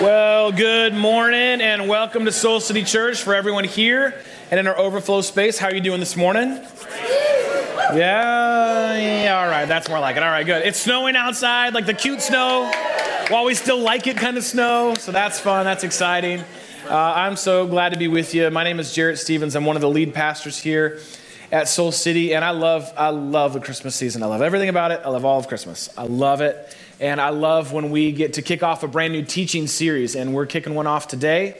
Well, good morning and welcome to Soul City Church for everyone here and in our overflow space. How are you doing this morning? Yeah, yeah, all right, that's more like it. All right, good. It's snowing outside, like the cute snow, while we still like it kind of snow. So that's fun, that's exciting. Uh, I'm so glad to be with you. My name is Jarrett Stevens. I'm one of the lead pastors here at Soul City, and I love, I love the Christmas season. I love everything about it. I love all of Christmas. I love it. And I love when we get to kick off a brand new teaching series, and we're kicking one off today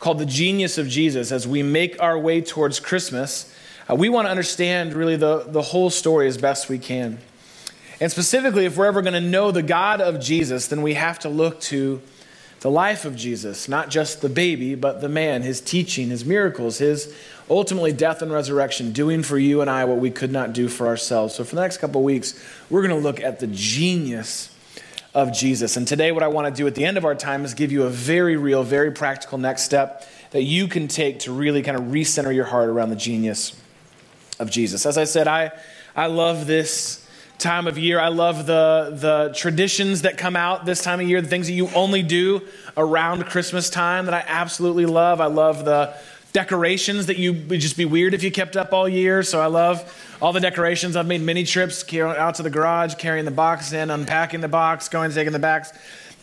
called The Genius of Jesus. As we make our way towards Christmas, uh, we want to understand really the, the whole story as best we can. And specifically, if we're ever going to know the God of Jesus, then we have to look to the life of Jesus, not just the baby, but the man, his teaching, his miracles, his ultimately death and resurrection, doing for you and I what we could not do for ourselves. So, for the next couple weeks, we're going to look at the genius of Jesus. And today, what I want to do at the end of our time is give you a very real, very practical next step that you can take to really kind of recenter your heart around the genius of Jesus. As I said, I, I love this time of year. I love the, the traditions that come out this time of year, the things that you only do around Christmas time that I absolutely love. I love the decorations that you would just be weird if you kept up all year. So I love all the decorations. I've made many trips out to the garage, carrying the box in, unpacking the box, going taking the backs.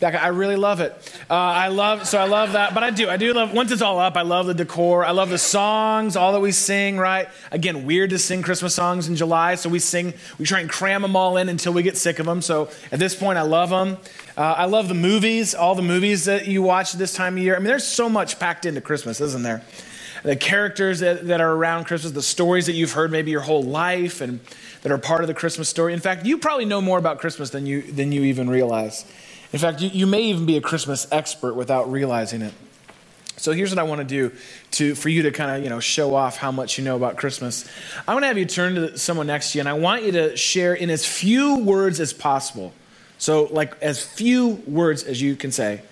Back. I really love it. Uh, I love so I love that, but I do I do love once it's all up. I love the decor. I love the songs, all that we sing. Right? Again, weird to sing Christmas songs in July, so we sing. We try and cram them all in until we get sick of them. So at this point, I love them. Uh, I love the movies, all the movies that you watch this time of year. I mean, there's so much packed into Christmas, isn't there? The characters that, that are around Christmas, the stories that you've heard maybe your whole life and that are part of the Christmas story. In fact, you probably know more about Christmas than you, than you even realize. In fact, you, you may even be a Christmas expert without realizing it. So here's what I want to do to, for you to kind of you know, show off how much you know about Christmas. I want to have you turn to someone next to you, and I want you to share in as few words as possible. So, like, as few words as you can say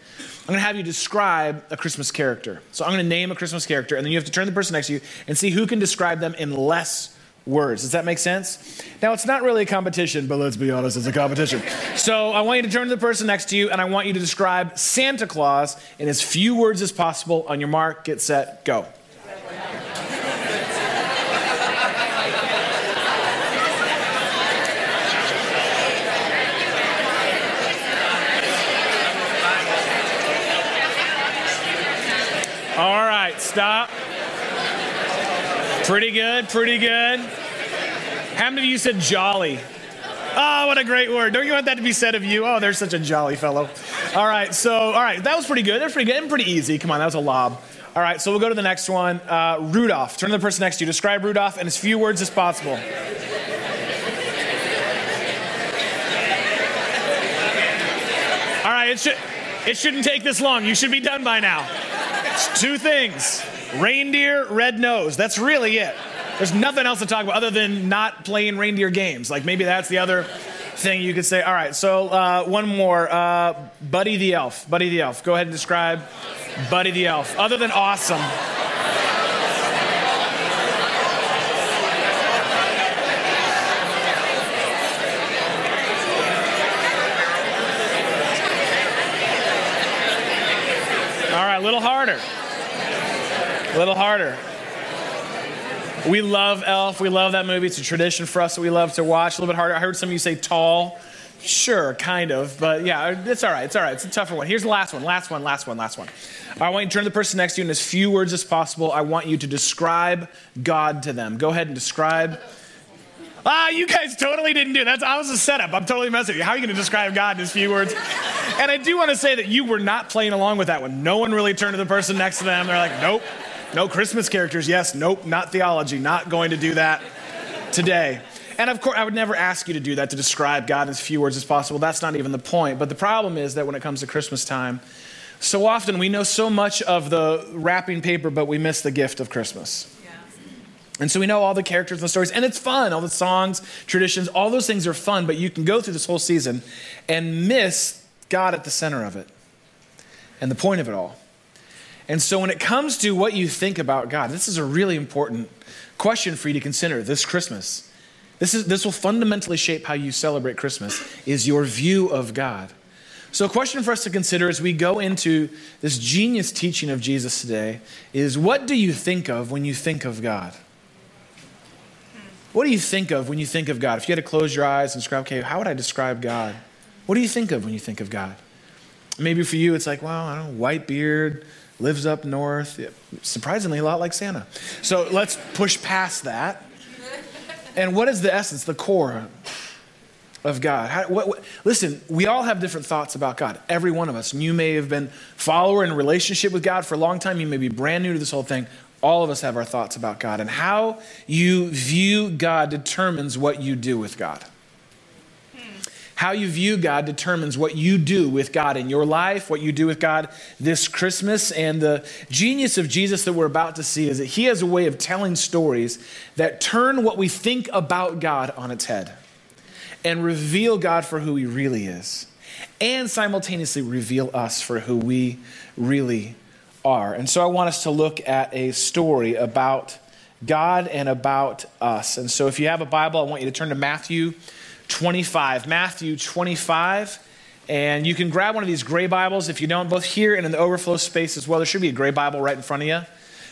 I'm going to have you describe a Christmas character. So I'm going to name a Christmas character, and then you have to turn the person next to you and see who can describe them in less words. Does that make sense? Now, it's not really a competition, but let's be honest, it's a competition. so I want you to turn to the person next to you, and I want you to describe Santa Claus in as few words as possible. On your mark, get set, go. All right, stop. Pretty good, pretty good. How many of you said jolly? Oh, what a great word. Don't you want that to be said of you? Oh, there's such a jolly fellow. All right, so, all right, that was pretty good. Was pretty good and pretty easy. Come on, that was a lob. All right, so we'll go to the next one. Uh, Rudolph. Turn to the person next to you. Describe Rudolph in as few words as possible. All right, it, should, it shouldn't take this long. You should be done by now. It's two things reindeer, red nose. That's really it. There's nothing else to talk about other than not playing reindeer games. Like maybe that's the other thing you could say. All right, so uh, one more. Uh, Buddy the Elf. Buddy the Elf. Go ahead and describe Buddy the Elf. Other than awesome. A little harder. A little harder. We love Elf. We love that movie. It's a tradition for us that we love to watch. A little bit harder. I heard some of you say tall. Sure, kind of. But yeah, it's all right. It's all right. It's a tougher one. Here's the last one. Last one, last one, last one. I want you to turn to the person next to you in as few words as possible. I want you to describe God to them. Go ahead and describe Ah, you guys totally didn't do that. That was a setup. I'm totally messing with you. How are you going to describe God in as few words? And I do want to say that you were not playing along with that one. No one really turned to the person next to them. They're like, nope, no Christmas characters. Yes, nope, not theology. Not going to do that today. And of course, I would never ask you to do that to describe God in as few words as possible. That's not even the point. But the problem is that when it comes to Christmas time, so often we know so much of the wrapping paper, but we miss the gift of Christmas. And so we know all the characters and the stories, and it's fun. All the songs, traditions, all those things are fun, but you can go through this whole season and miss God at the center of it and the point of it all. And so when it comes to what you think about God, this is a really important question for you to consider this Christmas. This, is, this will fundamentally shape how you celebrate Christmas, is your view of God. So, a question for us to consider as we go into this genius teaching of Jesus today is what do you think of when you think of God? What do you think of when you think of God? If you had to close your eyes and describe, okay, how would I describe God? What do you think of when you think of God? Maybe for you, it's like, well, I don't know, white beard, lives up north, surprisingly, a lot like Santa. So let's push past that. And what is the essence, the core of God? How, what, what, listen, we all have different thoughts about God, every one of us. And you may have been follower in relationship with God for a long time. You may be brand new to this whole thing. All of us have our thoughts about God. And how you view God determines what you do with God. How you view God determines what you do with God in your life, what you do with God this Christmas. And the genius of Jesus that we're about to see is that he has a way of telling stories that turn what we think about God on its head and reveal God for who he really is, and simultaneously reveal us for who we really are. And so I want us to look at a story about God and about us. And so if you have a Bible, I want you to turn to Matthew 25. Matthew 25. And you can grab one of these gray Bibles if you don't, both here and in the overflow space as well. There should be a gray Bible right in front of you.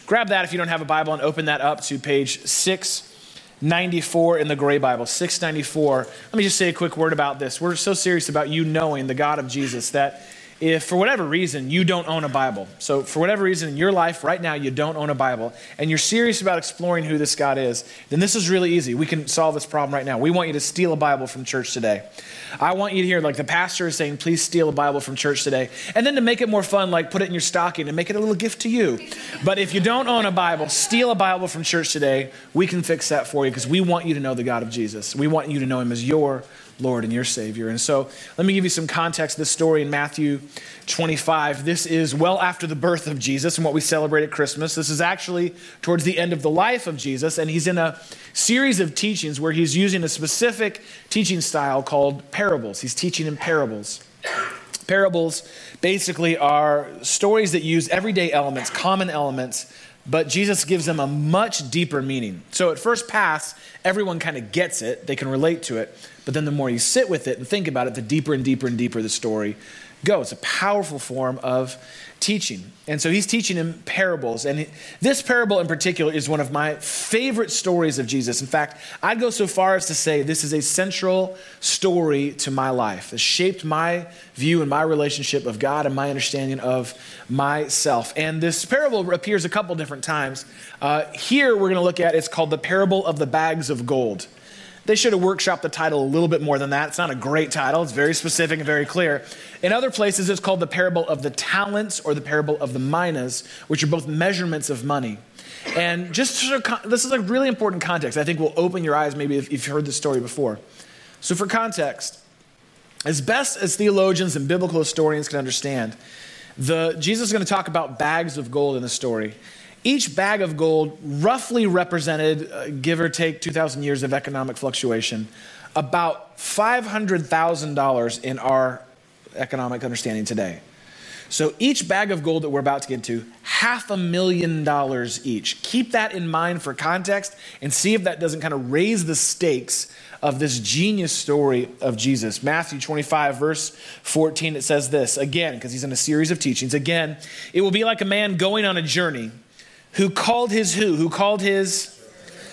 Grab that if you don't have a Bible and open that up to page 694 in the gray Bible. 694. Let me just say a quick word about this. We're so serious about you knowing the God of Jesus that if for whatever reason you don't own a Bible, so for whatever reason in your life right now you don't own a Bible, and you're serious about exploring who this God is, then this is really easy. We can solve this problem right now. We want you to steal a Bible from church today. I want you to hear, like the pastor is saying, please steal a Bible from church today. And then to make it more fun, like put it in your stocking and make it a little gift to you. But if you don't own a Bible, steal a Bible from church today. We can fix that for you because we want you to know the God of Jesus. We want you to know him as your Lord and your Savior. And so let me give you some context. This story in Matthew 25. This is well after the birth of Jesus and what we celebrate at Christmas. This is actually towards the end of the life of Jesus, and he's in a series of teachings where he's using a specific teaching style called parables. He's teaching in parables. Parables basically are stories that use everyday elements, common elements, but Jesus gives them a much deeper meaning. So at first pass, everyone kind of gets it, they can relate to it. But then the more you sit with it and think about it, the deeper and deeper and deeper the story goes. It's a powerful form of teaching. And so he's teaching him parables. And this parable in particular is one of my favorite stories of Jesus. In fact, I'd go so far as to say this is a central story to my life. It shaped my view and my relationship of God and my understanding of myself. And this parable appears a couple different times. Uh, here we're going to look at it's called the parable of the bags of gold. They should have workshopped the title a little bit more than that. It's not a great title, it's very specific and very clear. In other places, it's called the parable of the talents or the parable of the minas, which are both measurements of money. And just sort of, this is a really important context. I think will open your eyes maybe if you've heard this story before. So, for context, as best as theologians and biblical historians can understand, the, Jesus is going to talk about bags of gold in the story. Each bag of gold roughly represented, uh, give or take 2,000 years of economic fluctuation, about $500,000 in our economic understanding today. So each bag of gold that we're about to get to, half a million dollars each. Keep that in mind for context and see if that doesn't kind of raise the stakes of this genius story of Jesus. Matthew 25, verse 14, it says this again, because he's in a series of teachings. Again, it will be like a man going on a journey who called his who? Who called his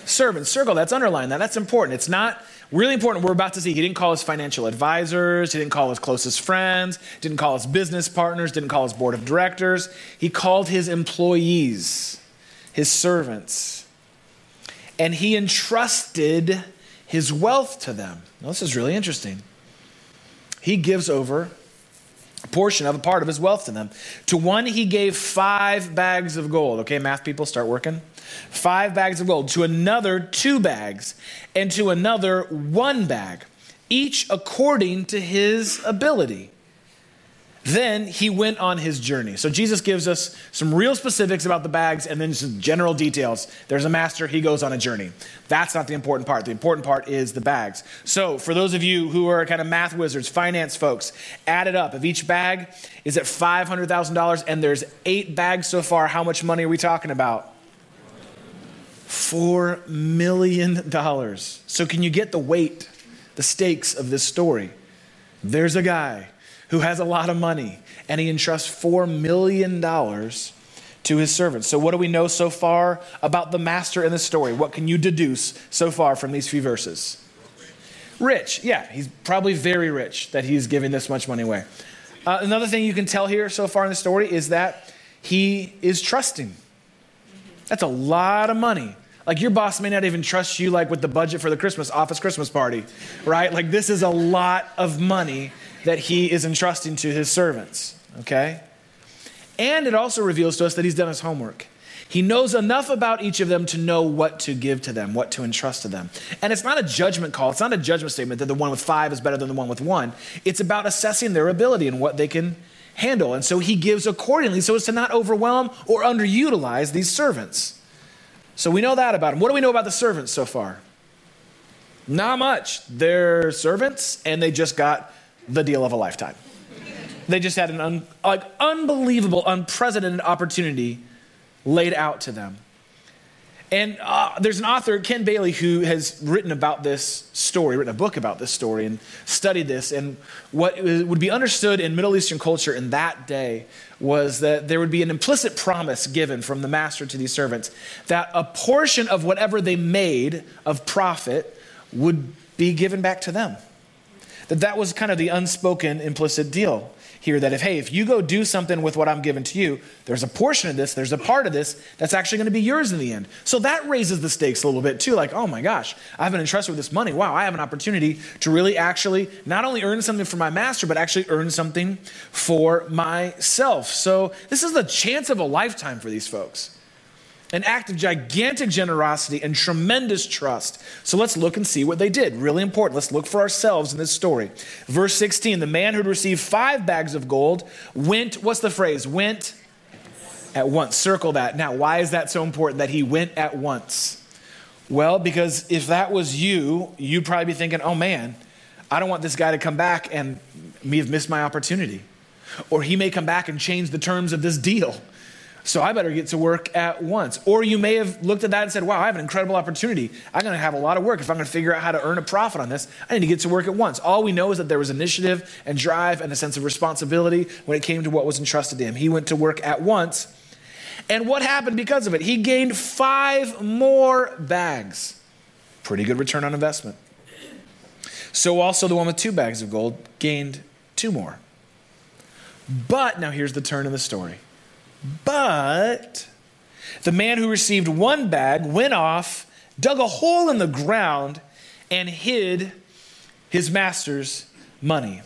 servants. Circle, that's underlined that. That's important. It's not really important. We're about to see he didn't call his financial advisors, he didn't call his closest friends, didn't call his business partners, didn't call his board of directors. He called his employees, his servants. And he entrusted his wealth to them. Now, this is really interesting. He gives over portion of a part of his wealth to them. To one, he gave five bags of gold. Okay, math people, start working. Five bags of gold. To another, two bags. And to another, one bag, each according to his ability. Then he went on his journey. So Jesus gives us some real specifics about the bags and then some general details. There's a master, he goes on a journey. That's not the important part. The important part is the bags. So for those of you who are kind of math wizards, finance folks, add it up. If each bag is at $500,000 and there's eight bags so far, how much money are we talking about? Four million dollars. So, can you get the weight, the stakes of this story? There's a guy who has a lot of money, and he entrusts $4 million to his servants. So, what do we know so far about the master in the story? What can you deduce so far from these few verses? Rich, yeah, he's probably very rich that he's giving this much money away. Uh, another thing you can tell here so far in the story is that he is trusting. That's a lot of money. Like your boss may not even trust you like with the budget for the Christmas office Christmas party, right? Like this is a lot of money that he is entrusting to his servants, okay? And it also reveals to us that he's done his homework. He knows enough about each of them to know what to give to them, what to entrust to them. And it's not a judgment call. It's not a judgment statement that the one with five is better than the one with one. It's about assessing their ability and what they can handle. And so he gives accordingly so as to not overwhelm or underutilize these servants. So we know that about him. What do we know about the servants so far? Not much. They're servants and they just got the deal of a lifetime. They just had an un, like unbelievable, unprecedented opportunity laid out to them. And uh, there's an author, Ken Bailey, who has written about this story, written a book about this story, and studied this. And what would be understood in Middle Eastern culture in that day was that there would be an implicit promise given from the master to these servants that a portion of whatever they made of profit would be given back to them. That that was kind of the unspoken implicit deal here that if, hey, if you go do something with what I'm giving to you, there's a portion of this, there's a part of this that's actually going to be yours in the end. So that raises the stakes a little bit too. Like, oh my gosh, I've been entrusted with this money. Wow, I have an opportunity to really actually not only earn something for my master, but actually earn something for myself. So this is the chance of a lifetime for these folks an act of gigantic generosity and tremendous trust. So let's look and see what they did. Really important. Let's look for ourselves in this story. Verse 16 the man who'd received five bags of gold went, what's the phrase? Went at once. Circle that. Now, why is that so important that he went at once? Well, because if that was you, you'd probably be thinking, oh man, I don't want this guy to come back and me have missed my opportunity. Or he may come back and change the terms of this deal. So I better get to work at once. Or you may have looked at that and said, wow, I have an incredible opportunity. I'm going to have a lot of work. If I'm going to figure out how to earn a profit on this, I need to get to work at once. All we know is that there was initiative and drive and a sense of responsibility when it came to what was entrusted to him. He went to work at once. And what happened because of it? He gained five more bags. Pretty good return on investment. So also the one with two bags of gold gained two more. But now here's the turn in the story. But the man who received one bag went off, dug a hole in the ground, and hid his master's money.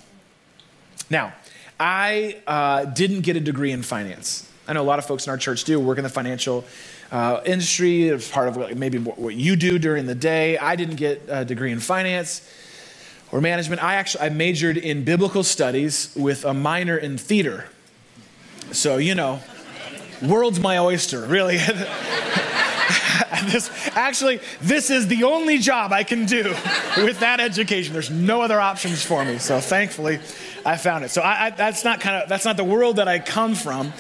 Now, I uh, didn't get a degree in finance. I know a lot of folks in our church do work in the financial uh, industry. It's part of maybe what you do during the day. I didn't get a degree in finance or management. I actually I majored in biblical studies with a minor in theater. So you know, world's my oyster, really. this, actually, this is the only job I can do with that education. There's no other options for me. So thankfully, I found it. So I, I, that's not kind of that's not the world that I come from,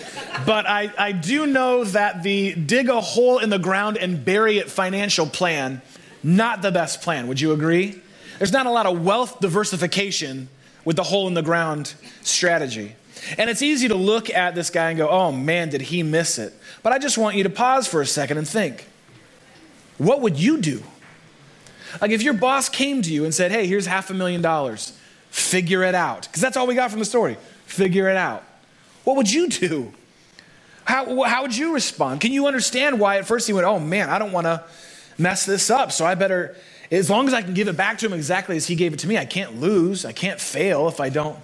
but I, I do know that the dig a hole in the ground and bury it financial plan, not the best plan. Would you agree? There's not a lot of wealth diversification with the hole in the ground strategy. And it's easy to look at this guy and go, oh man, did he miss it? But I just want you to pause for a second and think what would you do? Like if your boss came to you and said, hey, here's half a million dollars, figure it out. Because that's all we got from the story. Figure it out. What would you do? How, how would you respond? Can you understand why at first he went, oh man, I don't want to mess this up, so I better, as long as I can give it back to him exactly as he gave it to me, I can't lose, I can't fail if I don't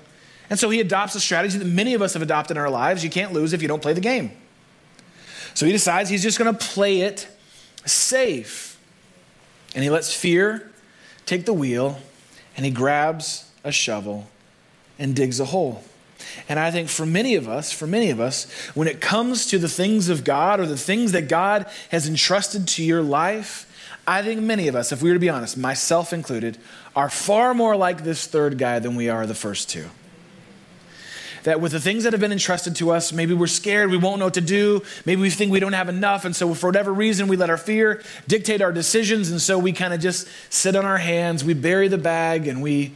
and so he adopts a strategy that many of us have adopted in our lives. You can't lose if you don't play the game. So he decides he's just going to play it safe. And he lets fear take the wheel and he grabs a shovel and digs a hole. And I think for many of us, for many of us, when it comes to the things of God or the things that God has entrusted to your life, I think many of us, if we were to be honest, myself included, are far more like this third guy than we are the first two that with the things that have been entrusted to us, maybe we're scared, we won't know what to do, maybe we think we don't have enough, and so for whatever reason, we let our fear dictate our decisions, and so we kind of just sit on our hands, we bury the bag, and we,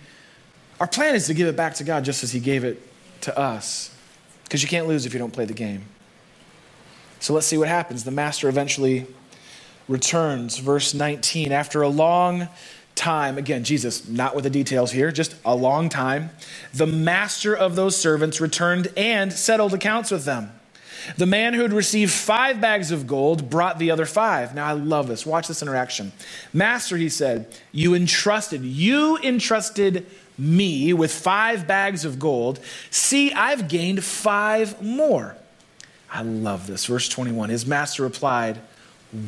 our plan is to give it back to God just as He gave it to us because you can't lose if you don't play the game. So let's see what happens. The master eventually returns. Verse 19. After a long time, again, Jesus, not with the details here, just a long time, the master of those servants returned and settled accounts with them. The man who had received five bags of gold brought the other five. Now I love this. Watch this interaction. Master, he said, you entrusted, you entrusted me with five bags of gold. See, I've gained five more. I love this. Verse 21 His master replied,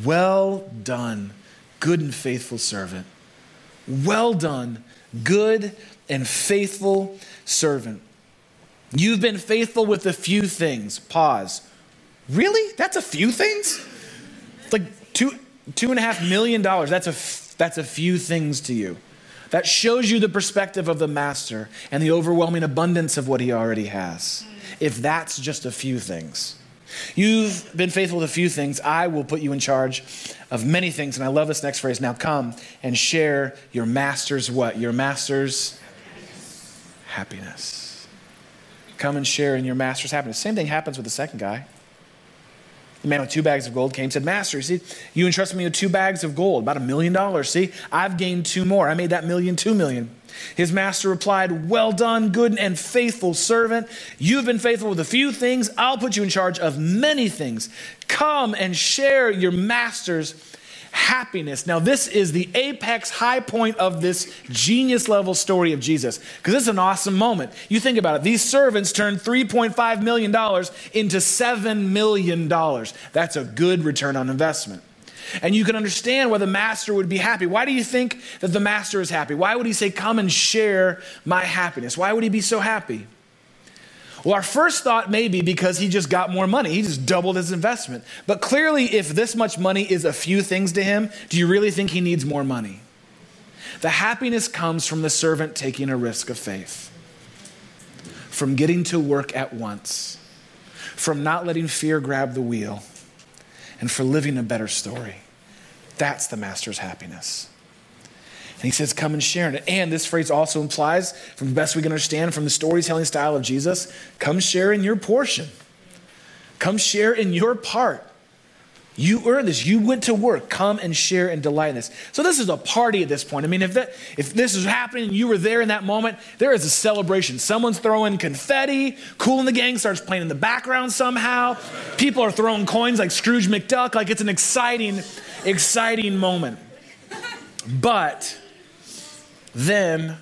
Well done, good and faithful servant. Well done, good and faithful servant. You've been faithful with a few things. Pause. Really? That's a few things? Like two, two and a half million dollars. That's a, that's a few things to you. That shows you the perspective of the master and the overwhelming abundance of what he already has. If that's just a few things. You've been faithful to a few things. I will put you in charge of many things. And I love this next phrase. Now come and share your master's what? Your master's happiness. Come and share in your master's happiness. Same thing happens with the second guy. The man with two bags of gold came and said, Master, see, you entrusted me with two bags of gold, about a million dollars. See, I've gained two more. I made that million two million. His master replied, Well done, good and faithful servant. You've been faithful with a few things. I'll put you in charge of many things. Come and share your master's happiness. Now, this is the apex high point of this genius level story of Jesus, because this is an awesome moment. You think about it. These servants turned $3.5 million into $7 million. That's a good return on investment. And you can understand why the master would be happy. Why do you think that the master is happy? Why would he say, Come and share my happiness? Why would he be so happy? Well, our first thought may be because he just got more money. He just doubled his investment. But clearly, if this much money is a few things to him, do you really think he needs more money? The happiness comes from the servant taking a risk of faith, from getting to work at once, from not letting fear grab the wheel and for living a better story. That's the master's happiness. And he says, Come and share it. And this phrase also implies, from the best we can understand from the storytelling style of Jesus, come share in your portion. Come share in your part. You earned this. You went to work. Come and share and delight in this. So this is a party at this point. I mean, if that if this is happening and you were there in that moment, there is a celebration. Someone's throwing confetti. Kool and the Gang starts playing in the background somehow. People are throwing coins like Scrooge McDuck. Like it's an exciting, exciting moment. But then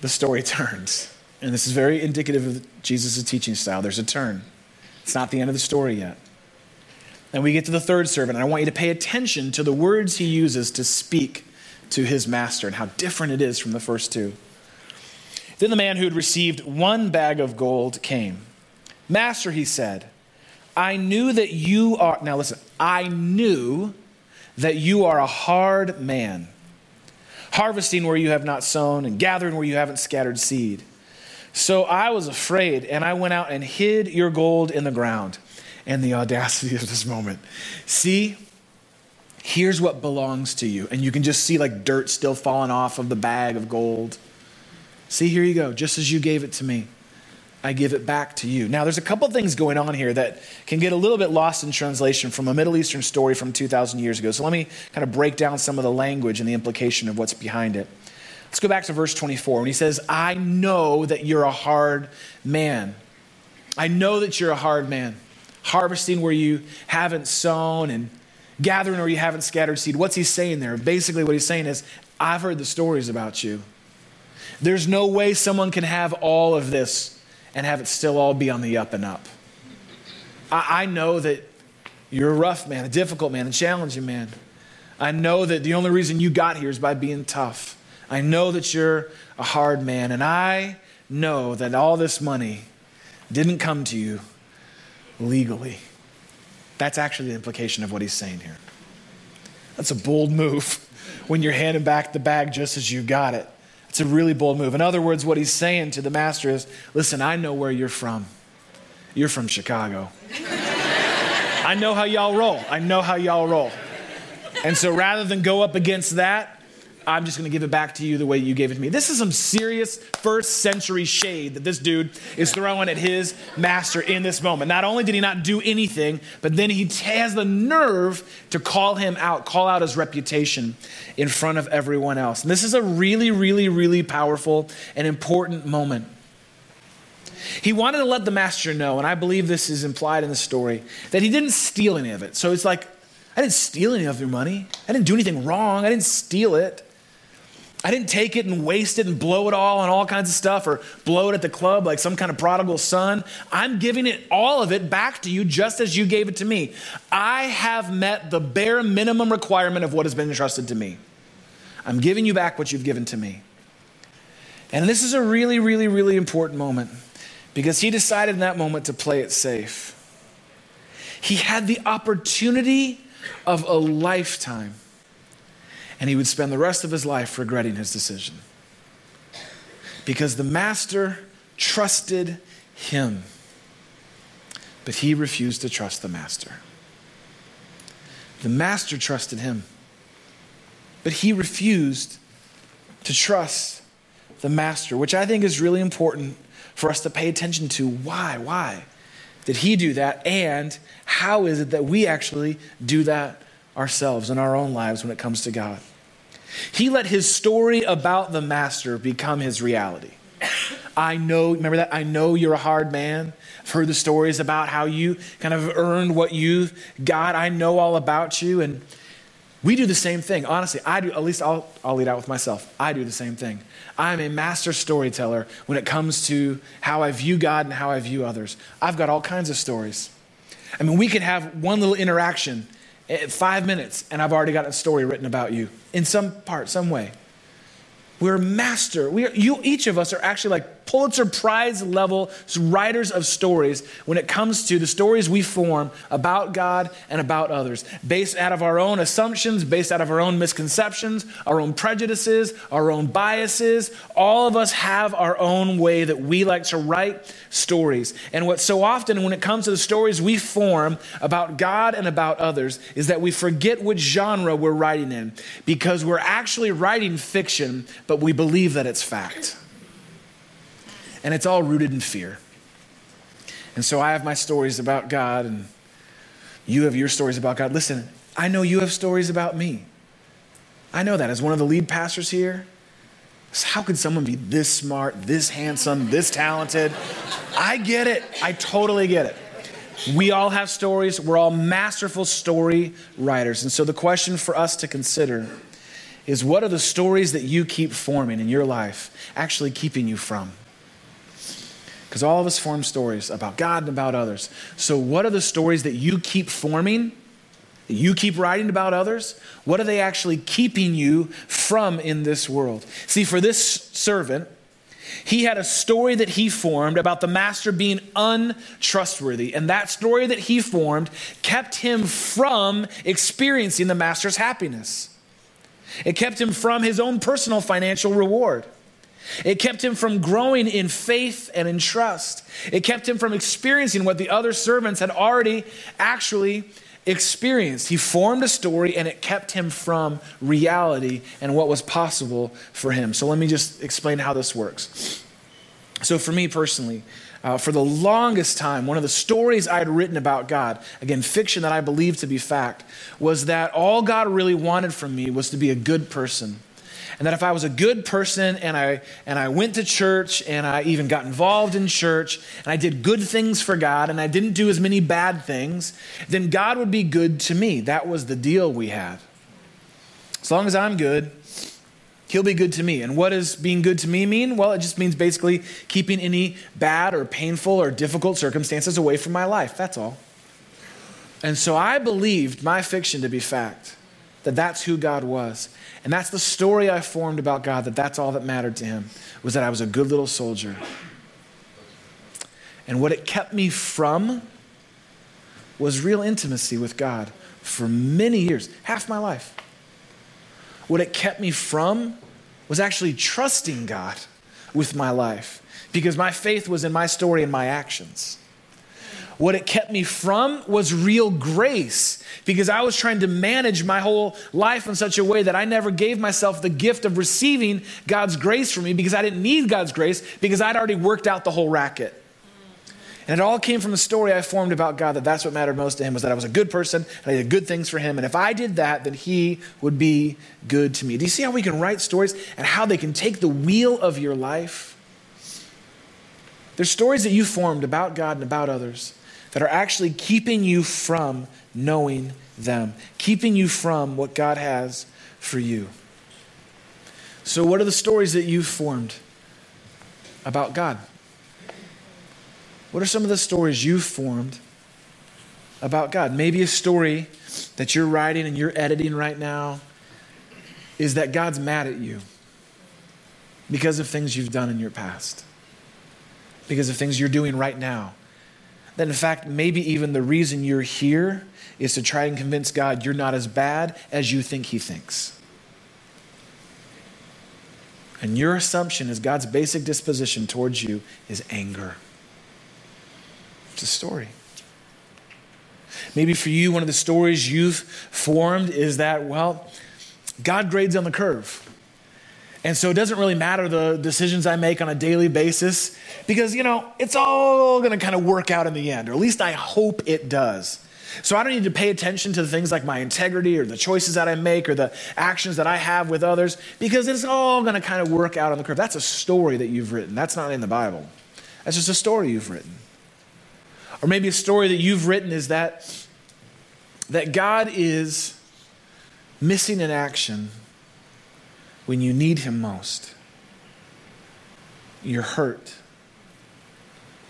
the story turns. And this is very indicative of Jesus' teaching style. There's a turn. It's not the end of the story yet. And we get to the third servant, and I want you to pay attention to the words he uses to speak to his master and how different it is from the first two. Then the man who had received one bag of gold came. Master, he said, I knew that you are, now listen, I knew that you are a hard man, harvesting where you have not sown and gathering where you haven't scattered seed. So I was afraid, and I went out and hid your gold in the ground and the audacity of this moment. See, here's what belongs to you. And you can just see like dirt still falling off of the bag of gold. See, here you go. Just as you gave it to me, I give it back to you. Now, there's a couple things going on here that can get a little bit lost in translation from a Middle Eastern story from 2,000 years ago. So let me kind of break down some of the language and the implication of what's behind it. Let's go back to verse 24 when he says, I know that you're a hard man. I know that you're a hard man harvesting where you haven't sown and gathering where you haven't scattered seed. What's he saying there? Basically, what he's saying is, I've heard the stories about you. There's no way someone can have all of this and have it still all be on the up and up. I, I know that you're a rough man, a difficult man, a challenging man. I know that the only reason you got here is by being tough. I know that you're a hard man, and I know that all this money didn't come to you legally. That's actually the implication of what he's saying here. That's a bold move when you're handing back the bag just as you got it. It's a really bold move. In other words, what he's saying to the master is listen, I know where you're from. You're from Chicago. I know how y'all roll. I know how y'all roll. And so rather than go up against that, I'm just going to give it back to you the way you gave it to me. This is some serious first century shade that this dude is throwing at his master in this moment. Not only did he not do anything, but then he has the nerve to call him out, call out his reputation in front of everyone else. And this is a really, really, really powerful and important moment. He wanted to let the master know, and I believe this is implied in the story, that he didn't steal any of it. So it's like, I didn't steal any of your money. I didn't do anything wrong. I didn't steal it. I didn't take it and waste it and blow it all on all kinds of stuff or blow it at the club like some kind of prodigal son. I'm giving it all of it back to you just as you gave it to me. I have met the bare minimum requirement of what has been entrusted to me. I'm giving you back what you've given to me. And this is a really, really, really important moment because he decided in that moment to play it safe. He had the opportunity of a lifetime, and he would spend the rest of his life regretting his decision because the master trusted him, but he refused to trust the master. The master trusted him, but he refused to trust the master, which I think is really important for us to pay attention to. Why? Why did he do that? And how is it that we actually do that ourselves in our own lives when it comes to God? He let his story about the master become his reality. I know, remember that? I know you're a hard man. I've heard the stories about how you kind of earned what you've got. I know all about you. And we do the same thing. Honestly, I do, at least I'll, I'll lead out with myself. I do the same thing. I'm a master storyteller when it comes to how I view God and how I view others. I've got all kinds of stories. I mean, we could have one little interaction, Eh, five minutes, and I've already got a story written about you in some part, some way. We're master. We are, you, each of us are actually like Pulitzer Prize level writers of stories when it comes to the stories we form about God and about others, based out of our own assumptions, based out of our own misconceptions, our own prejudices, our own biases. All of us have our own way that we like to write stories. And what so often, when it comes to the stories we form about God and about others, is that we forget which genre we're writing in because we're actually writing fiction, but we believe that it's fact and it's all rooted in fear. And so I have my stories about God, and you have your stories about God. Listen, I know you have stories about me. I know that as one of the lead pastors here. How could someone be this smart, this handsome, this talented? I get it. I totally get it. We all have stories. We're all masterful story writers. And so the question for us to consider is what are the stories that you keep forming in your life actually keeping you from? Because all of us form stories about God and about others. So, what are the stories that you keep forming, that you keep writing about others? What are they actually keeping you from in this world? See, for this servant, he had a story that he formed about the master being untrustworthy. And that story that he formed kept him from experiencing the master's happiness. It kept him from his own personal financial reward. It kept him from growing in faith and in trust. It kept him from experiencing what the other servants had already actually experienced. He formed a story and it kept him from reality and what was possible for him. So let me just explain how this works. So, for me personally, uh, for the longest time, one of the stories I had written about God, again, fiction that I believed to be fact, was that all God really wanted from me was to be a good person and that if I was a good person and I, and I went to church and I even got involved in church and I did good things for God and I didn't do as many bad things, then God would be good to me. That was the deal we had. As long as I'm good, He'll be good to me. And what does being good to me mean? Well, it just means basically keeping any bad or painful or difficult circumstances away from my life. That's all. And so I believed my fiction to be fact that that's who God was. And that's the story I formed about God, that that's all that mattered to him, was that I was a good little soldier. And what it kept me from was real intimacy with God for many years, half my life. What it kept me from was actually trusting God with my life because my faith was in my story and my actions. What it kept me from was real grace because I was trying to manage my whole life in such a way that I never gave myself the gift of receiving God's grace for me because I didn't need God's grace because I'd already worked out the whole racket. And it all came from a story I formed about God that that's what mattered most to him was that I was a good person and I did good things for him. And if I did that, then he would be good to me. Do you see how we can write stories and how they can take the wheel of your life? There's stories that you formed about God and about others that are actually keeping you from knowing them, keeping you from what God has for you. So, what are the stories that you've formed about God? What are some of the stories you've formed about God? Maybe a story that you're writing and you're editing right now is that God's mad at you because of things you've done in your past, because of things you're doing right now that in fact, maybe even the reason you're here is to try and convince God you're not as bad as you think He thinks. And your assumption is God's basic disposition towards you is anger. It's a story. Maybe for you, one of the stories you've formed is that, well, God grades on the curve. And so it doesn't really matter the decisions I make on a daily basis because, you know, it's all going to kind of work out in the end, or at least I hope it does. So I don't need to pay attention to things like my integrity or the choices that I make or the actions that I have with others because it's all going to kind of work out on the curve. That's a story that you've written. That's not in the Bible. That's just a story you've written. Or maybe a story that you've written is that that God is missing in action when you need Him most. You're hurt.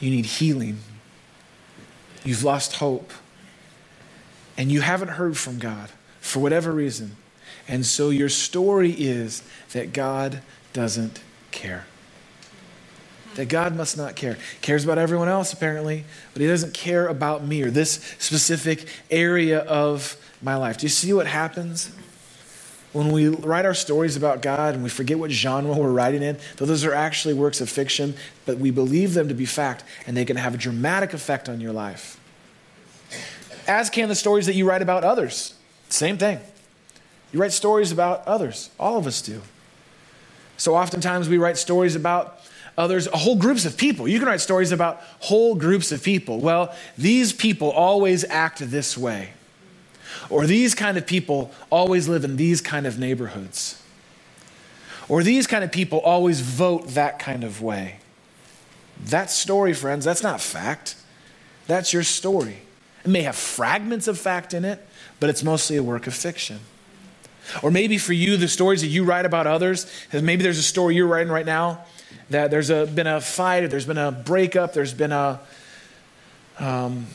You need healing. You've lost hope. And you haven't heard from God for whatever reason. And so your story is that God doesn't care. That God must not care. Cares about everyone else, apparently, but He doesn't care about me or this specific area of my life. Do you see what happens? When we write our stories about God and we forget what genre we're writing in, though those are actually works of fiction, but we believe them to be fact and they can have a dramatic effect on your life. As can the stories that you write about others. Same thing. You write stories about others. All of us do. So oftentimes we write stories about others, whole groups of people. You can write stories about whole groups of people. Well, these people always act this way. Or these kind of people always live in these kind of neighborhoods. Or these kind of people always vote that kind of way. That story, friends, that's not fact. That's your story. It may have fragments of fact in it, but it's mostly a work of fiction. Or maybe for you, the stories that you write about others, maybe there's a story you're writing right now that there's a, been a fight, there's been a breakup, there's been a, um,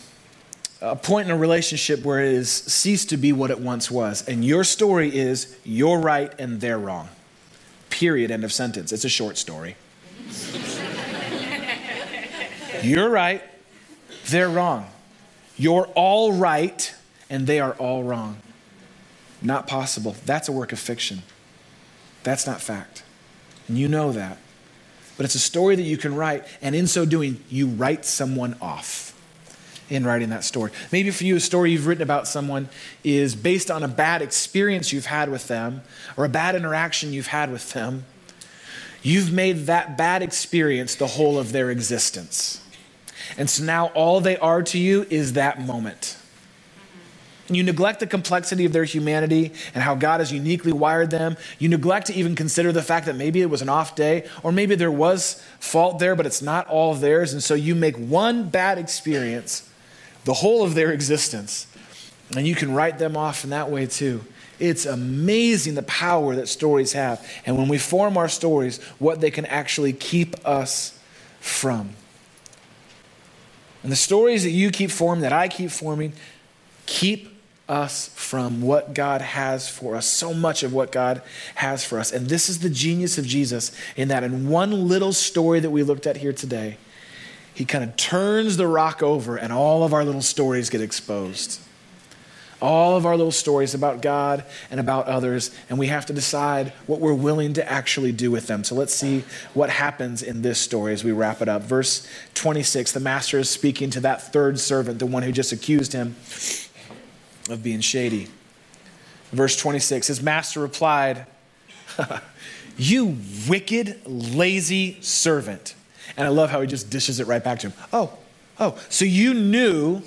a point in a relationship where it has ceased to be what it once was. And your story is you're right and they're wrong. Period. End of sentence. It's a short story. you're right, they're wrong. You're all right and they are all wrong. Not possible. That's a work of fiction. That's not fact. And you know that. But it's a story that you can write, and in so doing, you write someone off in writing that story. Maybe for you, a story you've written about someone is based on a bad experience you've had with them or a bad interaction you've had with them. You've made that bad experience the whole of their existence. And so now all they are to you is that moment. You neglect the complexity of their humanity and how God has uniquely wired them. You neglect to even consider the fact that maybe it was an off day or maybe there was fault there, but it's not all theirs. And so you make one bad experience the whole of their existence. And you can write them off in that way too. It's amazing the power that stories have. And when we form our stories, what they can actually keep us from. And the stories that you keep forming, that I keep forming, keep us from what God has for us, so much of what God has for us. And this is the genius of Jesus in that in one little story that we looked at here today, he kind of turns the rock over and all of our little stories get exposed. All of our little stories about God and about others, and we have to decide what we're willing to actually do with them. So let's see what happens in this story as we wrap it up. Verse 26 the master is speaking to that third servant, the one who just accused him of being shady. Verse 26 his master replied, You wicked, lazy servant. And I love how he just dishes it right back to him. Oh, oh, so you knew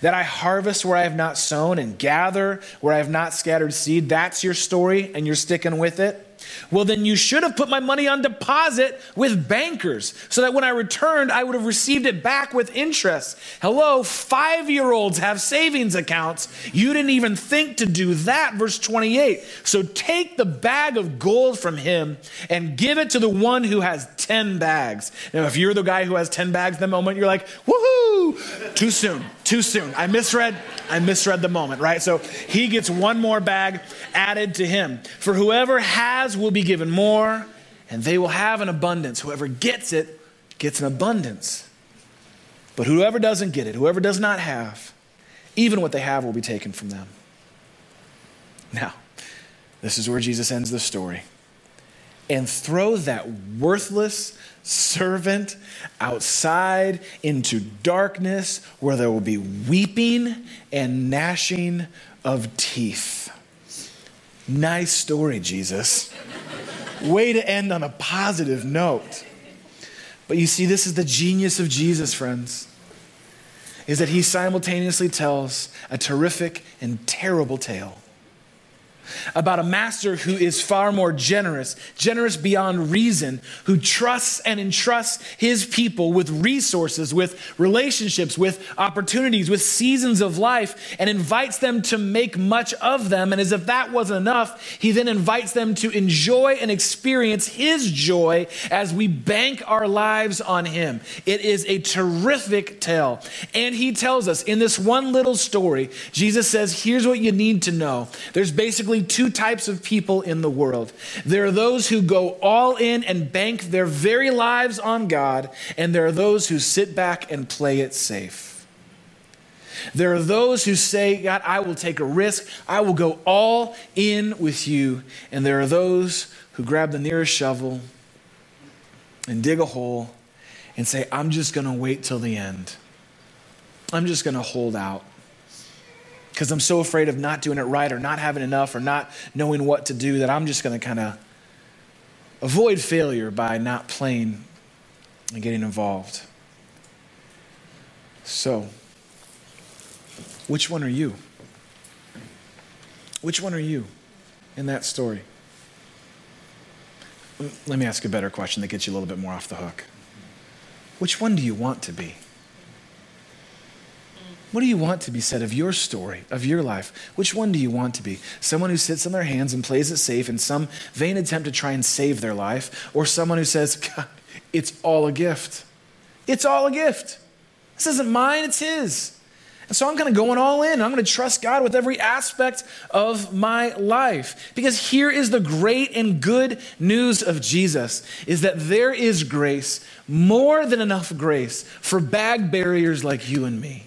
that I harvest where I have not sown and gather where I have not scattered seed. That's your story, and you're sticking with it. Well, then you should have put my money on deposit with bankers so that when I returned, I would have received it back with interest. Hello, five year olds have savings accounts. You didn't even think to do that. Verse 28. So take the bag of gold from him and give it to the one who has 10 bags. Now, if you're the guy who has 10 bags the moment, you're like, woohoo! Too soon, too soon. I misread, I misread the moment, right? So he gets one more bag added to him. For whoever has will be given more, and they will have an abundance. Whoever gets it gets an abundance. But whoever doesn't get it, whoever does not have, even what they have will be taken from them. Now, this is where Jesus ends the story. And throw that worthless servant outside into darkness where there will be weeping and gnashing of teeth. Nice story, Jesus. Way to end on a positive note. But you see, this is the genius of Jesus, friends, is that he simultaneously tells a terrific and terrible tale about a master who is far more generous, generous beyond reason, who trusts and entrusts his people with resources, with relationships, with opportunities, with seasons of life, and invites them to make much of them. And as if that wasn't enough, he then invites them to enjoy and experience his joy as we bank our lives on him. It is a terrific tale. And he tells us in this one little story, Jesus says, Here's what you need to know. There's basically two types of people in the world. There are those who go all in and bank their very lives on God, and there are those who sit back and play it safe. There are those who say, God, I will take a risk. I will go all in with you. And there are those who grab the nearest shovel and dig a hole and say, I'm just going to wait till the end. I'm just going to hold out because I'm so afraid of not doing it right or not having enough or not knowing what to do that I'm just going to kind of avoid failure by not playing and getting involved. So, which one are you? Which one are you in that story? Let me ask a better question that gets you a little bit more off the hook. Which one do you want to be? What do you want to be said of your story, of your life? Which one do you want to be? Someone who sits on their hands and plays it safe in some vain attempt to try and save their life, or someone who says, God, it's all a gift. It's all a gift. This isn't mine, it's His. And so I'm kind of going all in. I'm going to trust God with every aspect of my life. Because here is the great and good news of Jesus is that there is grace, more than enough grace for bag barriers like you and me.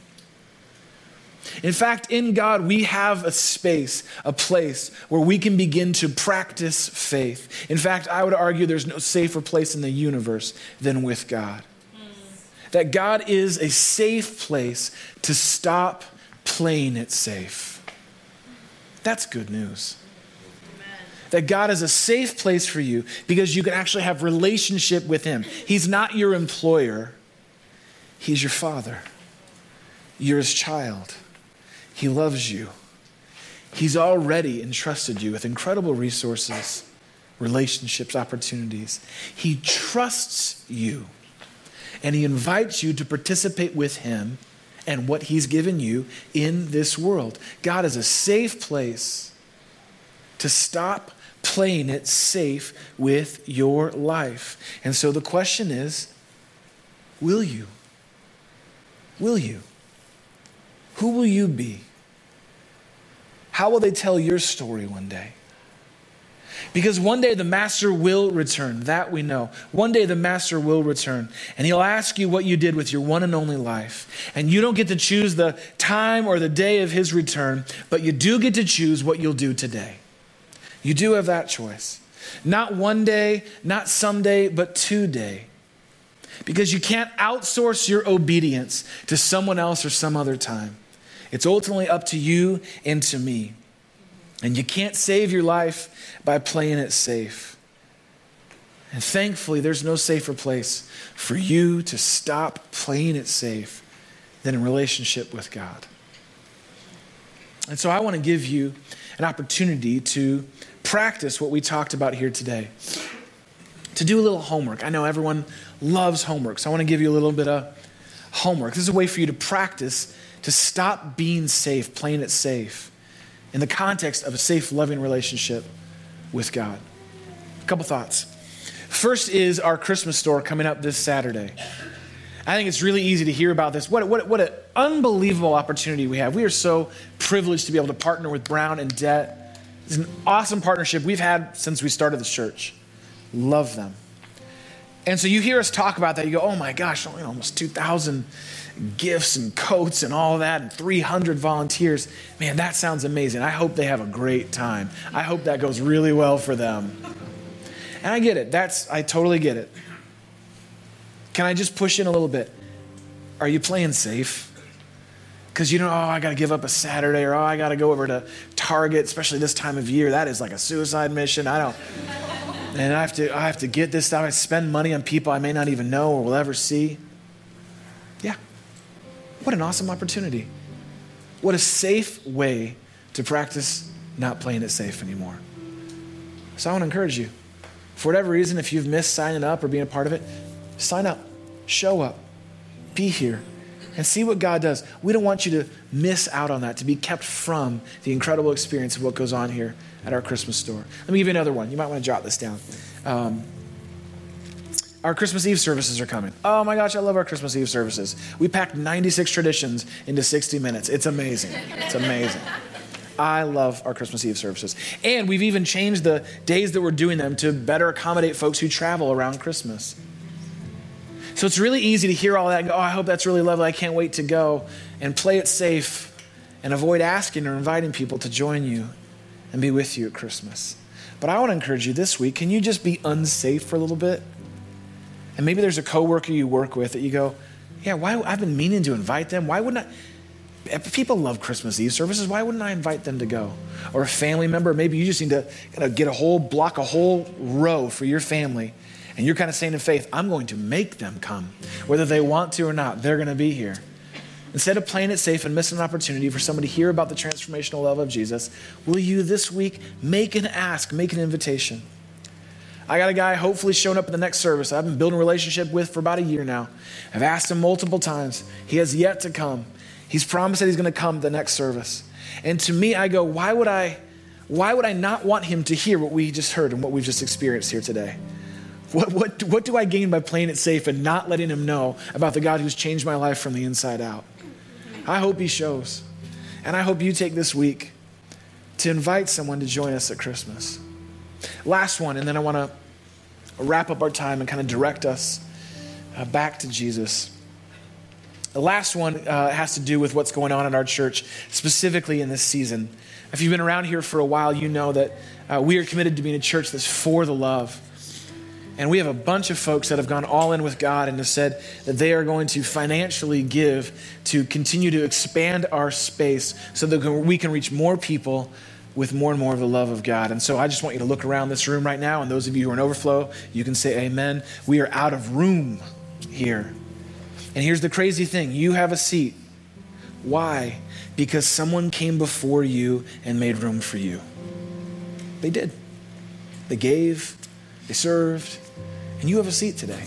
In fact, in God, we have a space, a place where we can begin to practice faith. In fact, I would argue there's no safer place in the universe than with God. Mm. That God is a safe place to stop playing it safe. That's good news. That God is a safe place for you because you can actually have relationship with him. He's not your employer. He's your father. You're his child. He loves you. He's already entrusted you with incredible resources, relationships, opportunities. He trusts you, and He invites you to participate with Him and what He's given you in this world. God is a safe place to stop playing it safe with your life. And so the question is will you? Will you? Who will you be? How will they tell your story one day? Because one day the master will return. That we know. One day the master will return. And he'll ask you what you did with your one and only life. And you don't get to choose the time or the day of his return, but you do get to choose what you'll do today. You do have that choice. Not one day, not someday, but today. Because you can't outsource your obedience to someone else or some other time. It's ultimately up to you and to me. And you can't save your life by playing it safe. And thankfully, there's no safer place for you to stop playing it safe than in relationship with God. And so I want to give you an opportunity to practice what we talked about here today. To do a little homework. I know everyone loves homework, so I want to give you a little bit of homework. This is a way for you to practice to stop being safe, playing it safe, in the context of a safe, loving relationship with God. A couple thoughts. First is our Christmas store coming up this Saturday. I think it's really easy to hear about this. What, what, what an unbelievable opportunity we have. We are so privileged to be able to partner with Brown and Debt. It's an awesome partnership we've had since we started the church. Love them. And so you hear us talk about that, you go, oh my gosh, almost 2,000 gifts and coats and all that, and 300 volunteers. Man, that sounds amazing. I hope they have a great time. I hope that goes really well for them. And I get it. That's I totally get it. Can I just push in a little bit? Are you playing safe? Because you know, oh, I got to give up a Saturday, or oh, I got to go over to Target, especially this time of year. That is like a suicide mission. I don't. And I have to, I have to get this stuff. I spend money on people I may not even know or will ever see. Yeah. What an awesome opportunity. What a safe way to practice not playing it safe anymore. So I want to encourage you. For whatever reason, if you've missed signing up or being a part of it, sign up, show up, be here, and see what God does. We don't want you to miss out on that, to be kept from the incredible experience of what goes on here at our Christmas store. Let me give you another one. You might want to jot this down. Um, our Christmas Eve services are coming. Oh my gosh, I love our Christmas Eve services. We packed 96 traditions into 60 minutes. It's amazing. It's amazing. I love our Christmas Eve services. And we've even changed the days that we're doing them to better accommodate folks who travel around Christmas. So it's really easy to hear all that and go, oh, I hope that's really lovely. I can't wait to go and play it safe and avoid asking or inviting people to join you and be with you at Christmas. But I want to encourage you this week can you just be unsafe for a little bit? And maybe there's a coworker you work with that you go, yeah, why I've been meaning to invite them. Why wouldn't I? If people love Christmas Eve services, why wouldn't I invite them to go? Or a family member, maybe you just need to kind of get a whole block, a whole row for your family. And you're kind of saying in faith, I'm going to make them come. Whether they want to or not, they're going to be here. Instead of playing it safe and missing an opportunity for somebody to hear about the transformational love of Jesus, will you this week make an ask, make an invitation? I got a guy hopefully showing up in the next service I've been building a relationship with for about a year now. I've asked him multiple times. He has yet to come. He's promised that he's going to come the next service. And to me, I go, why would I, why would I not want him to hear what we just heard and what we've just experienced here today? What, what, what do I gain by playing it safe and not letting him know about the God who's changed my life from the inside out? I hope he shows. And I hope you take this week to invite someone to join us at Christmas. Last one, and then I want to wrap up our time and kind of direct us uh, back to Jesus. The last one uh, has to do with what's going on in our church, specifically in this season. If you've been around here for a while, you know that uh, we are committed to being a church that's for the love. And we have a bunch of folks that have gone all in with God and have said that they are going to financially give to continue to expand our space so that we can reach more people with more and more of the love of God. And so I just want you to look around this room right now, and those of you who are in overflow, you can say amen. We are out of room here. And here's the crazy thing you have a seat. Why? Because someone came before you and made room for you. They did. They gave, they served, and you have a seat today.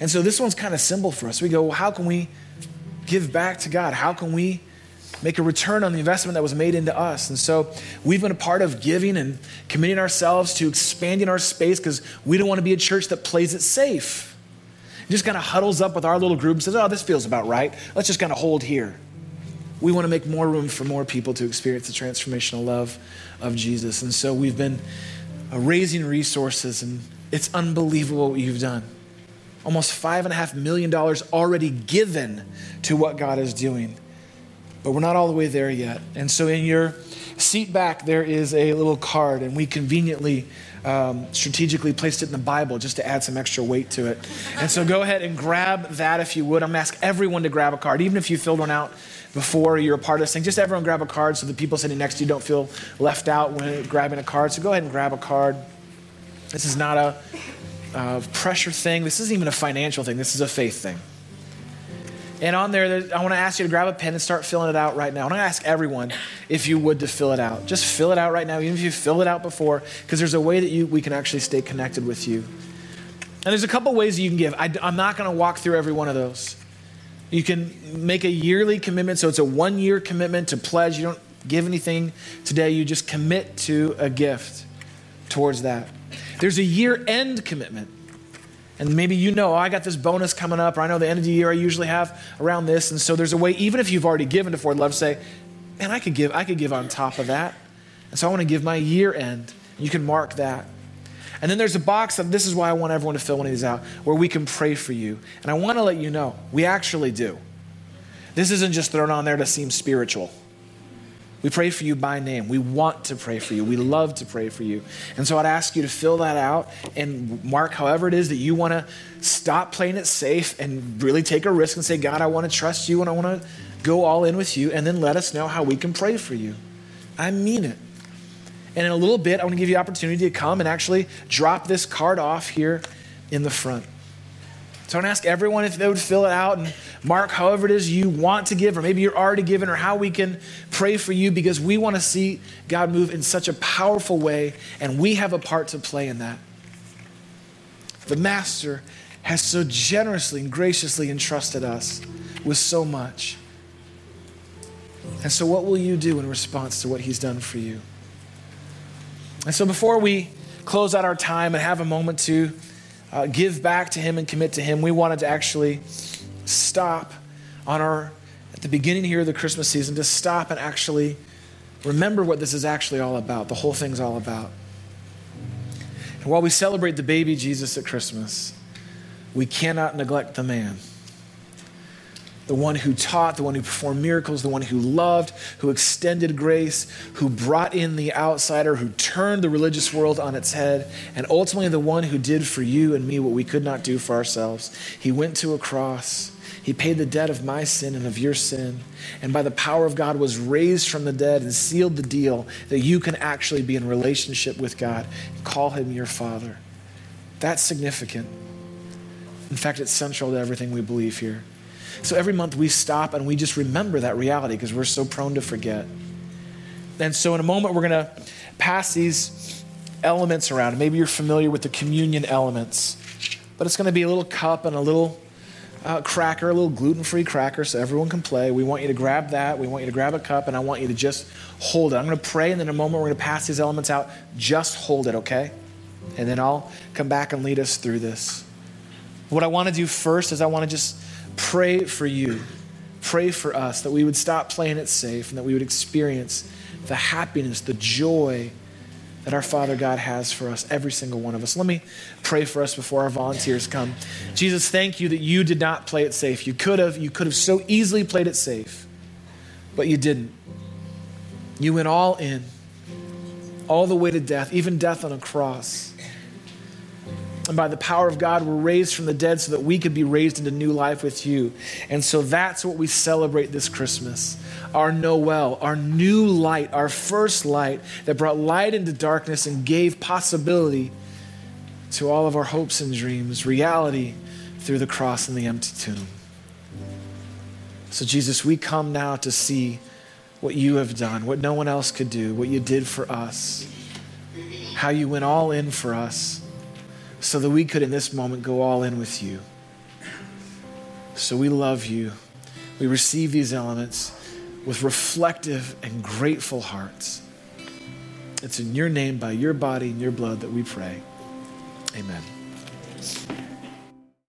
And so this one's kind of simple for us. We go, well, how can we give back to God? How can we make a return on the investment that was made into us. And so we've been a part of giving and committing ourselves to expanding our space because we don't want to be a church that plays it safe. It just kind of huddles up with our little group and says, oh, this feels about right. Let's just kind of hold here. We want to make more room for more people to experience the transformational love of Jesus. And so we've been uh, raising resources, and it's unbelievable what you've done. Almost $5.5 million already given to what God is doing. But we're not all the way there yet. And so in your seat back, there is a little card, and we conveniently um, strategically placed it in the Bible just to add some extra weight to it. And so go ahead and grab that if you would. I'm going to ask everyone to grab a card, even if you filled one out before you're a part of this thing. Just everyone grab a card so the people sitting next to you don't feel left out when grabbing a card. So go ahead and grab a card. This is not a, a pressure thing. This isn't even a financial thing. This is a faith thing. And on there, I want to ask you to grab a pen and start filling it out right now. I want to ask everyone if you would to fill it out. Just fill it out right now, even if you filled it out before, because there's a way that you, we can actually stay connected with you. And there's a couple ways you can give. I, I'm not going to walk through every one of those. You can make a yearly commitment, so it's a one year commitment to pledge. You don't give anything today, you just commit to a gift towards that. There's a year end commitment. And maybe you know, oh, I got this bonus coming up, or I know the end of the year I usually have around this. And so there's a way, even if you've already given to Ford Love, say, man, I could give, I could give on top of that. And so I want to give my year end. You can mark that. And then there's a box that this is why I want everyone to fill one of these out, where we can pray for you. And I want to let you know, we actually do. This isn't just thrown on there to seem spiritual. We pray for you by name. We want to pray for you. We love to pray for you. And so I'd ask you to fill that out and mark however it is that you want to stop playing it safe and really take a risk and say, God, I want to trust you and I want to go all in with you. And then let us know how we can pray for you. I mean it. And in a little bit, I want to give you opportunity to come and actually drop this card off here in the front. To ask everyone if they would fill it out and mark however it is you want to give, or maybe you're already given, or how we can pray for you because we want to see God move in such a powerful way, and we have a part to play in that. The Master has so generously and graciously entrusted us with so much. And so, what will you do in response to what He's done for you? And so, before we close out our time and have a moment to uh, give back to Him and commit to Him, we wanted to actually stop on our, at the beginning here of the Christmas season, to stop and actually remember what this is actually all about, the whole thing's all about. And while we celebrate the baby Jesus at Christmas, we cannot neglect the man the one who taught, the one who performed miracles, the one who loved, who extended grace, who brought in the outsider, who turned the religious world on its head, and ultimately the one who did for you and me what we could not do for ourselves. He went to a cross. He paid the debt of my sin and of your sin, and by the power of God was raised from the dead and sealed the deal that you can actually be in relationship with God and call him your father. That's significant. In fact, it's central to everything we believe here. So every month we stop and we just remember that reality because we're so prone to forget. And so in a moment, we're going to pass these elements around. Maybe you're familiar with the communion elements, but it's going to be a little cup and a little uh, cracker, a little gluten free cracker so everyone can play. We want you to grab that. We want you to grab a cup, and I want you to just hold it. I'm going to pray, and then in a moment, we're going to pass these elements out. Just hold it, okay? And then I'll come back and lead us through this. What I want to do first is I want to just pray for you, pray for us that we would stop playing it safe and that we would experience the happiness, the joy that our Father God has for us, every single one of us. Let me pray for us before our volunteers come. Jesus, thank you that you did not play it safe. You could have, you could have so easily played it safe, but you didn't. You went all in, all the way to death, even death on a cross and by the power of God, we're raised from the dead so that we could be raised into new life with you. And so that's what we celebrate this Christmas our Noel, our new light, our first light that brought light into darkness and gave possibility to all of our hopes and dreams, reality through the cross and the empty tomb. So, Jesus, we come now to see what you have done, what no one else could do, what you did for us, how you went all in for us so that we could, in this moment, go all in with you. So we love you. We receive these elements with reflective and grateful hearts. It's in your name, by your body and your blood that we pray. Amen.